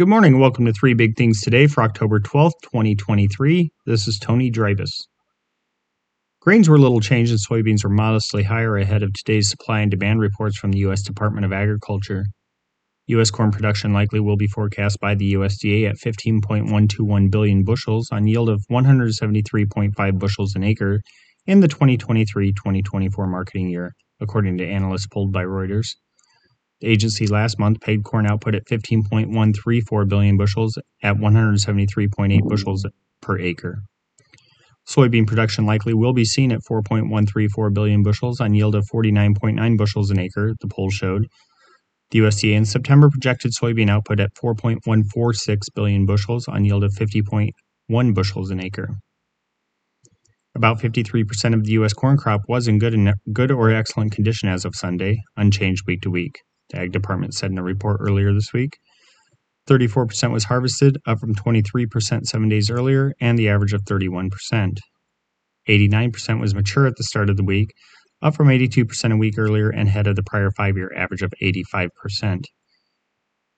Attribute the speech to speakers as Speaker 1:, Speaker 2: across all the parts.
Speaker 1: Good morning. Welcome to Three Big Things Today for October 12th, 2023. This is Tony Dreibus. Grains were little changed and soybeans were modestly higher ahead of today's supply and demand reports from the U.S. Department of Agriculture. U.S. corn production likely will be forecast by the USDA at 15.121 billion bushels on yield of 173.5 bushels an acre in the 2023 2024 marketing year, according to analysts polled by Reuters. The agency last month paid corn output at 15.134 billion bushels at 173.8 mm-hmm. bushels per acre. Soybean production likely will be seen at 4.134 billion bushels on yield of 49.9 bushels an acre, the poll showed. The USDA in September projected soybean output at 4.146 billion bushels on yield of 50.1 bushels an acre. About 53% of the U.S. corn crop was in good, and, good or excellent condition as of Sunday, unchanged week to week the Ag Department said in a report earlier this week. 34% was harvested, up from 23% seven days earlier, and the average of 31%. 89% was mature at the start of the week, up from 82% a week earlier and ahead of the prior five year average of 85%.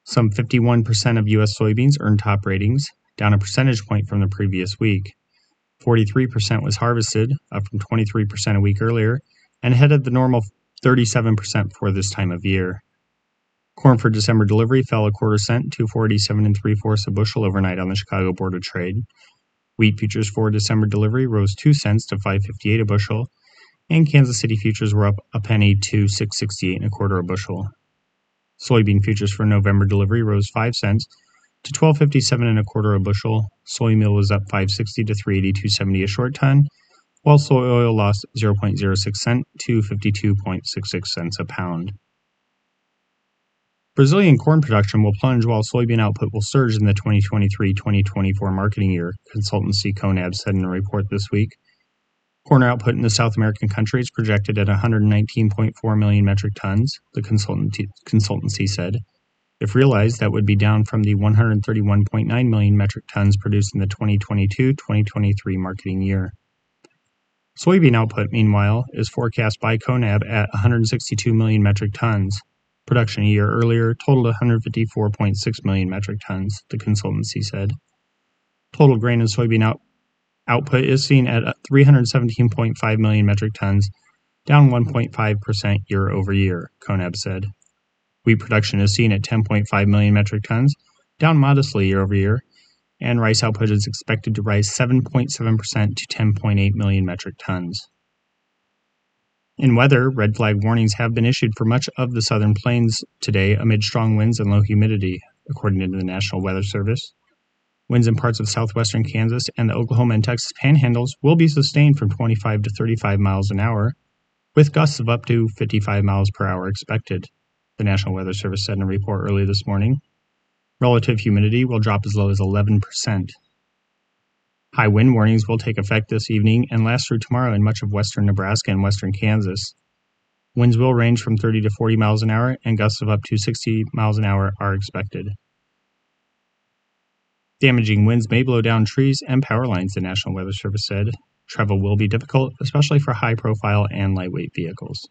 Speaker 1: Some 51% of U.S. soybeans earned top ratings, down a percentage point from the previous week. 43% was harvested, up from 23% a week earlier, and ahead of the normal 37% for this time of year. Corn for December delivery fell a quarter cent to 47 and three fourths a bushel overnight on the Chicago Board of Trade. Wheat futures for December delivery rose two cents to 5.58 a bushel, and Kansas City futures were up a penny to 6.68 and a quarter a bushel. Soybean futures for November delivery rose five cents to 12.57 and a quarter a bushel. Soy meal was up 5.60 to 382.70 a short ton, while soy oil lost 0.06 cent to 52.66 cents a pound. Brazilian corn production will plunge while soybean output will surge in the 2023-2024 marketing year, consultancy Conab said in a report this week. Corn output in the South American country is projected at 119.4 million metric tons, the consultancy said. If realized, that would be down from the 131.9 million metric tons produced in the 2022-2023 marketing year. Soybean output, meanwhile, is forecast by Conab at 162 million metric tons, Production a year earlier totaled 154.6 million metric tons, the consultancy said. Total grain and soybean out- output is seen at uh, 317.5 million metric tons, down 1.5% year over year, Conab said. Wheat production is seen at 10.5 million metric tons, down modestly year over year, and rice output is expected to rise 7.7% to 10.8 million metric tons. In weather, red flag warnings have been issued for much of the southern plains today amid strong winds and low humidity, according to the National Weather Service. Winds in parts of southwestern Kansas and the Oklahoma and Texas panhandles will be sustained from 25 to 35 miles an hour, with gusts of up to 55 miles per hour expected, the National Weather Service said in a report early this morning. Relative humidity will drop as low as 11%. High wind warnings will take effect this evening and last through tomorrow in much of western Nebraska and western Kansas. Winds will range from 30 to 40 miles an hour, and gusts of up to 60 miles an hour are expected. Damaging winds may blow down trees and power lines, the National Weather Service said. Travel will be difficult, especially for high profile and lightweight vehicles.